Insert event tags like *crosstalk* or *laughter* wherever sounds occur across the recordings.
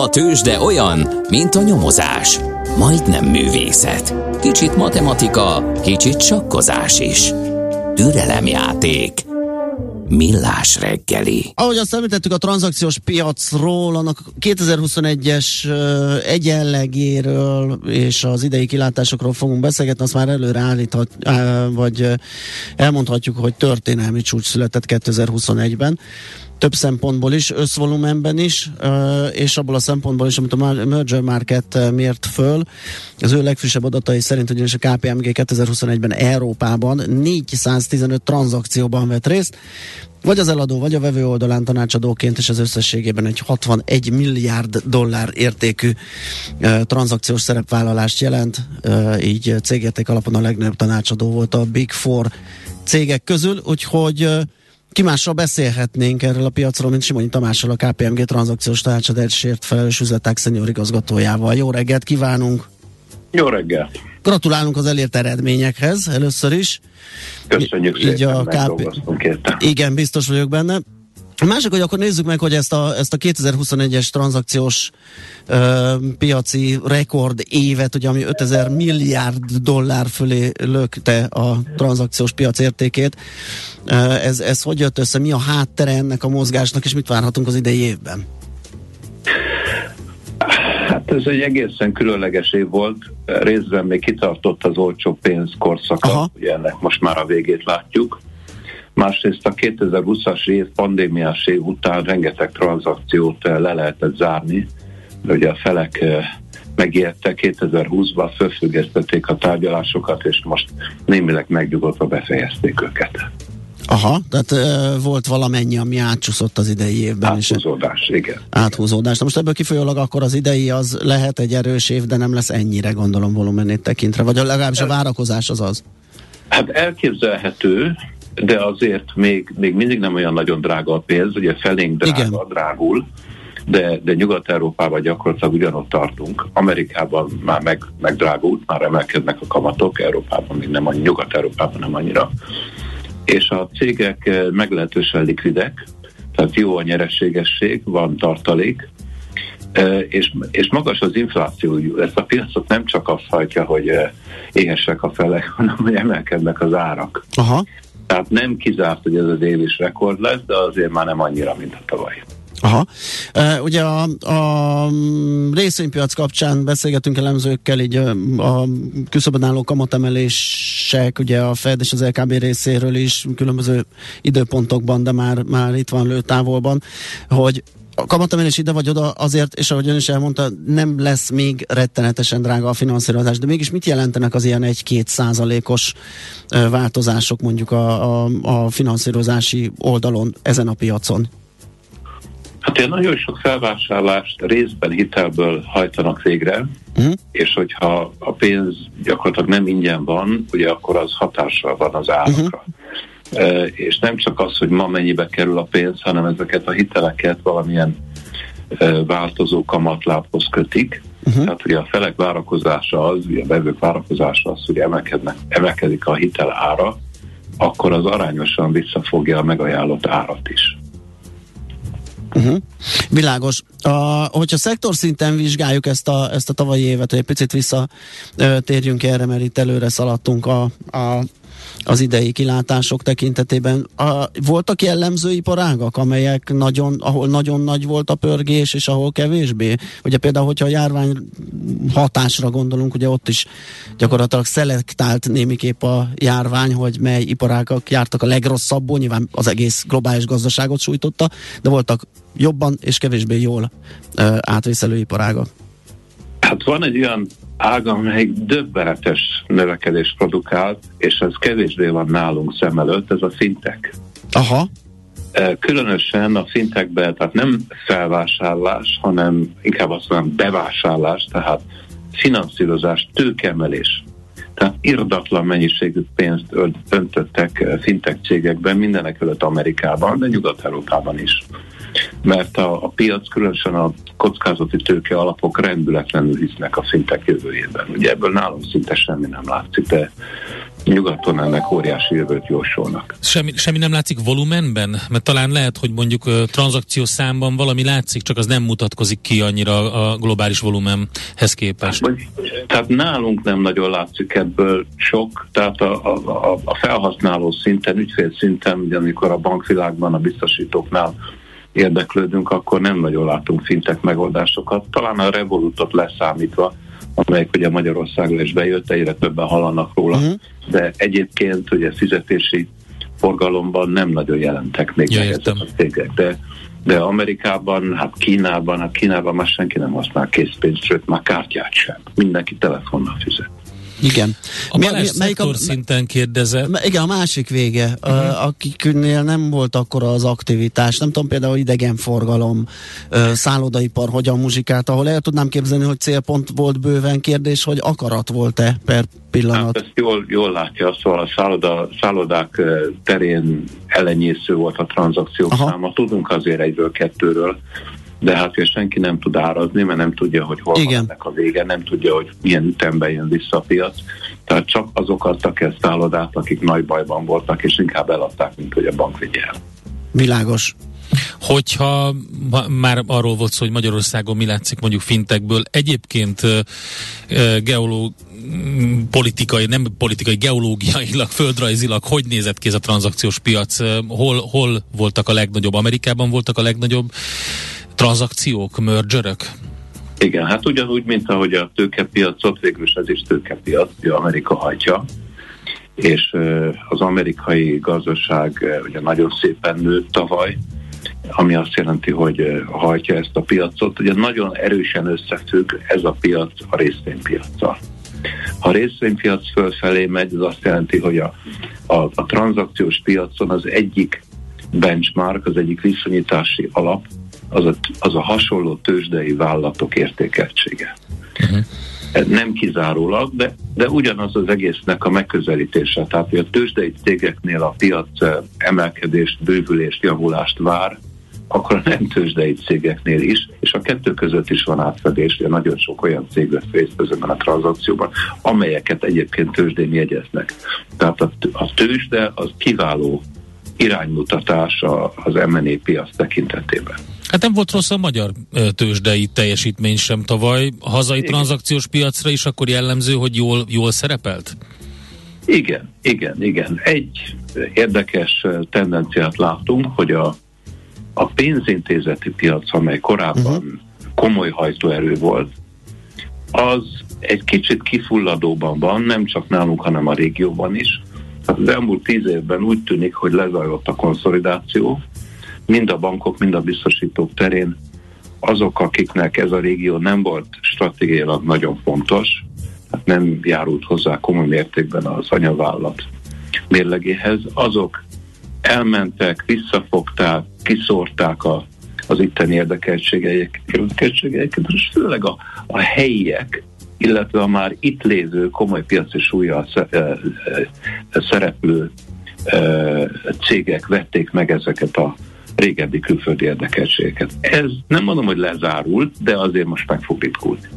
A tőzsde olyan, mint a nyomozás. Majdnem művészet. Kicsit matematika, kicsit sakkozás is. Türelemjáték. Millás reggeli. Ahogy azt említettük a tranzakciós piacról, annak 2021-es egyenlegéről és az idei kilátásokról fogunk beszélgetni, azt már előre állíthat, vagy elmondhatjuk, hogy történelmi csúcs született 2021-ben több szempontból is, összvolumenben is, és abból a szempontból is, amit a Merger Market mért föl. Az ő legfrissebb adatai szerint ugyanis a KPMG 2021-ben Európában 415 tranzakcióban vett részt, vagy az eladó, vagy a vevő oldalán tanácsadóként, és az összességében egy 61 milliárd dollár értékű uh, tranzakciós szerepvállalást jelent, így cégérték alapon a legnagyobb tanácsadó volt a Big Four cégek közül, úgyhogy uh, ki mással beszélhetnénk erről a piacról, mint Simonyi Tamással, a KPMG tranzakciós tanácsadásért felelős üzletek szenior igazgatójával. Jó reggelt kívánunk! Jó reggelt! Gratulálunk az elért eredményekhez először is. Köszönjük Így szépen, a KP... Igen, biztos vagyok benne. A másik, hogy akkor nézzük meg, hogy ezt a, ezt a 2021-es tranzakciós ö, piaci rekord évet, ugye, ami 5000 milliárd dollár fölé lökte a tranzakciós piac értékét, ö, ez, ez hogy jött össze, mi a háttere ennek a mozgásnak, és mit várhatunk az idei évben? Hát ez egy egészen különleges év volt, részben még kitartott az olcsó pénz korszaka, ugye ennek most már a végét látjuk Másrészt a 2020-as év pandémiás év után rengeteg tranzakciót eh, le lehetett zárni, de ugye a felek eh, megérte 2020-ban, fölfüggesztették a tárgyalásokat, és most némileg megnyugodva befejezték őket. Aha, tehát e, volt valamennyi, ami átcsúszott az idei évben. Áthúzódás, és igen. Áthúzódás. Na most ebből kifolyólag akkor az idei az lehet egy erős év, de nem lesz ennyire, gondolom, volumenét tekintve, vagy legalábbis a várakozás az az. Hát elképzelhető, de azért még, még mindig nem olyan nagyon drága a pénz, ugye felénk drága, Igen. drágul, de, de Nyugat-Európában gyakorlatilag ugyanott tartunk. Amerikában már meg, megdrágult, már emelkednek a kamatok, Európában még nem annyira, Nyugat-Európában nem annyira. És a cégek eh, meglehetősen likvidek, tehát jó a nyerességesség, van tartalék, eh, és, és magas az infláció. Ezt a piacot nem csak azt hajtja, hogy eh, éhesek a felek, *laughs* hanem hogy emelkednek az árak. Aha. Tehát nem kizárt, hogy ez az év is rekord lesz, de azért már nem annyira, mint a tavaly. Aha. Ugye a, a részvénypiac kapcsán beszélgetünk elemzőkkel, így a, a küszöbön álló kamatemelések, ugye a Fed és az LKB részéről is különböző időpontokban, de már, már itt van lőtávolban, hogy a ide vagy oda azért, és ahogy ön is elmondta, nem lesz még rettenetesen drága a finanszírozás, de mégis mit jelentenek az ilyen 1-2 százalékos változások mondjuk a, a, a finanszírozási oldalon ezen a piacon? Hát én nagyon sok felvásárlást részben hitelből hajtanak végre, uh-huh. és hogyha a pénz gyakorlatilag nem ingyen van, ugye akkor az hatással van az árakra. Uh-huh és nem csak az, hogy ma mennyibe kerül a pénz, hanem ezeket a hiteleket valamilyen változó kamatlábhoz kötik. Uh-huh. Tehát ugye a felek várakozása az, ugye a vevők várakozása az, hogy emelkednek, emelkedik a hitel ára, akkor az arányosan visszafogja a megajánlott árat is. Uh-huh. Világos. A, hogyha szektor szinten vizsgáljuk ezt a, ezt a tavalyi évet, hogy egy picit visszatérjünk erre, mert itt előre szaladtunk a, a az idei kilátások tekintetében. A, voltak jellemző iparágak, amelyek nagyon, ahol nagyon nagy volt a pörgés, és ahol kevésbé? Ugye például, hogyha a járvány hatásra gondolunk, ugye ott is gyakorlatilag szelektált némiképp a járvány, hogy mely iparágak jártak a legrosszabbul, nyilván az egész globális gazdaságot sújtotta, de voltak jobban és kevésbé jól uh, átvészelő iparágak. Hát van egy olyan ág, amely döbbenetes növekedés produkált, és ez kevésbé van nálunk szem előtt, ez a fintech. Aha. E, különösen a fintekben, tehát nem felvásárlás, hanem inkább azt mondom bevásárlás, tehát finanszírozás, tőkemelés. Tehát irdatlan mennyiségű pénzt öntöttek fintek cégekben, mindenek előtt Amerikában, de Nyugat-Európában is mert a, a piac, különösen a kockázati tőke alapok rendületlenül hisznek a szintek jövőjében. Ugye ebből nálunk szinte semmi nem látszik, de nyugaton ennek óriási jövőt jósolnak. Semmi, semmi nem látszik volumenben? Mert talán lehet, hogy mondjuk uh, tranzakciós számban valami látszik, csak az nem mutatkozik ki annyira a globális volumenhez képest. Hát, tehát nálunk nem nagyon látszik ebből sok, tehát a, a, a felhasználó szinten, ügyfél szinten, ugye amikor a bankvilágban, a biztosítóknál érdeklődünk, akkor nem nagyon látunk fintek megoldásokat. Talán a Revolutot leszámítva, amelyek ugye Magyarországra is bejött, egyre többen hallanak róla, uh-huh. de egyébként ugye fizetési forgalomban nem nagyon jelentek még ja, ezek a cégek, de, de Amerikában, hát Kínában, hát Kínában már senki nem használ készpénzt, sőt már kártyát sem. Mindenki telefonnal fizet. Igen. A mi, mi, melyik a, szinten kérdezett. Igen, a másik vége, uh-huh. akiknél nem volt akkor az aktivitás, nem tudom például idegenforgalom, szállodaipar, hogyan muzsikált, ahol el tudnám képzelni, hogy célpont volt bőven kérdés, hogy akarat volt-e per pillanat. Hát ezt jól, jól látja, szóval a szálloda, szállodák terén ellenyésző volt a tranzakciók Aha. száma. Tudunk azért egyről, kettőről, de hát hogy senki nem tud árazni, mert nem tudja, hogy hol Igen. van ennek a vége, nem tudja, hogy milyen ütemben jön vissza a piac. Tehát csak azok adtak el szállodát, akik nagy bajban voltak, és inkább eladták, mint hogy a bank vigye el. Világos. Hogyha már arról volt szó, hogy Magyarországon mi látszik mondjuk fintekből, egyébként geológ, politikai, nem politikai, geológiailag, földrajzilag, hogy nézett ki ez a tranzakciós piac? Hol, hol voltak a legnagyobb? Amerikában voltak a legnagyobb tranzakciók, mergerök? Igen, hát ugyanúgy, mint ahogy a tőkepiacot, végül is ez is tőkepiac, hogy Amerika hajtja, és az amerikai gazdaság ugye nagyon szépen nőtt tavaly, ami azt jelenti, hogy hajtja ezt a piacot. Ugye nagyon erősen összefügg ez a piac a részvénypiacsal. Ha a részvénypiac fölfelé megy, az azt jelenti, hogy a, a, a tranzakciós piacon az egyik benchmark, az egyik viszonyítási alap, az a, az a hasonló tőzsdei vállalatok értékeltsége. Uh-huh. Nem kizárólag, de, de ugyanaz az egésznek a megközelítése. Tehát, hogy a tőzsdei cégeknél a piac eh, emelkedést, bővülést, javulást vár, akkor a nem tőzsdei cégeknél is, és a kettő között is van átfedés, de nagyon sok olyan cég vesz részt ezekben a tranzakcióban, amelyeket egyébként tőzsdén jegyeznek. Tehát a, a tőzsde az kiváló iránymutatás az M&A piac tekintetében. Hát nem volt rossz a magyar tőzsdei teljesítmény sem tavaly. A hazai igen. tranzakciós piacra is akkor jellemző, hogy jól, jól szerepelt? Igen, igen, igen. Egy érdekes tendenciát látunk, hogy a, a pénzintézeti piac, amely korábban uh-huh. komoly hajtóerő volt, az egy kicsit kifulladóban van, nem csak nálunk, hanem a régióban is. Hát az elmúlt tíz évben úgy tűnik, hogy lezajlott a konszolidáció, mind a bankok, mind a biztosítók terén azok, akiknek ez a régió nem volt stratégiailag nagyon fontos, hát nem járult hozzá komoly mértékben az anyavállalat mérlegéhez, azok elmentek, visszafogták, kiszórták a, az itteni érdekeltségeiket, és főleg a, a helyiek, illetve a már itt lévő komoly piaci súlya szereplő cégek vették meg ezeket a régebbi külföldi érdekeltségeket. Ez nem mondom, hogy lezárult, de azért most meg fog ritkulni.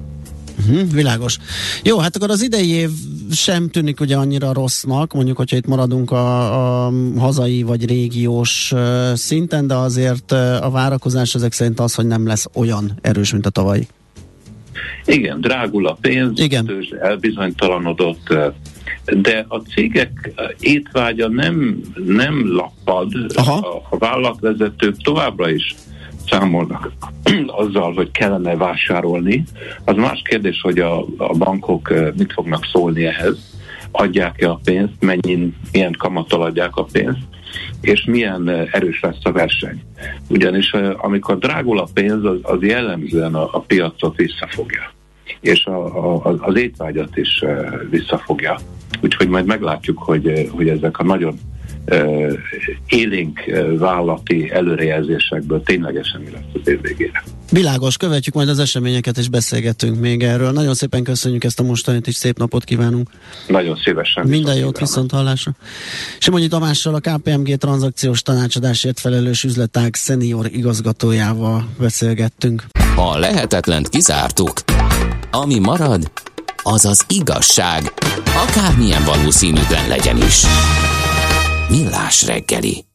Uh-huh, világos. Jó, hát akkor az idei év sem tűnik ugye annyira rossznak, mondjuk, hogyha itt maradunk a, a hazai vagy régiós uh, szinten, de azért uh, a várakozás ezek szerint az, hogy nem lesz olyan erős, mint a tavalyi. Igen, drágul a pénz, Igen. elbizonytalanodott, de a cégek étvágya nem, nem lappad, Aha. a, a vállalatvezetők továbbra is számolnak *clears throat* azzal, hogy kellene vásárolni. Az más kérdés, hogy a, a bankok eh, mit fognak szólni ehhez, adják-e a pénzt, mennyi, milyen kamattal adják a pénzt, és milyen eh, erős lesz a verseny. Ugyanis eh, amikor drágul a pénz, az, az jellemzően a, a piacot visszafogja és a, a, az étvágyat is visszafogja. Úgyhogy majd meglátjuk, hogy, hogy ezek a nagyon élénk vállati előrejelzésekből ténylegesen mi lesz az év végére. Világos, követjük majd az eseményeket, és beszélgetünk még erről. Nagyon szépen köszönjük ezt a mostanit, és szép napot kívánunk. Nagyon szívesen. Minden jót, viszont hallásra. Simonyi Tamással a KPMG tranzakciós tanácsadásért felelős üzletág szenior igazgatójával beszélgettünk. A lehetetlent kizártuk. Ami marad, azaz igazság, akármilyen valószínűtlen legyen is. Millás reggeli.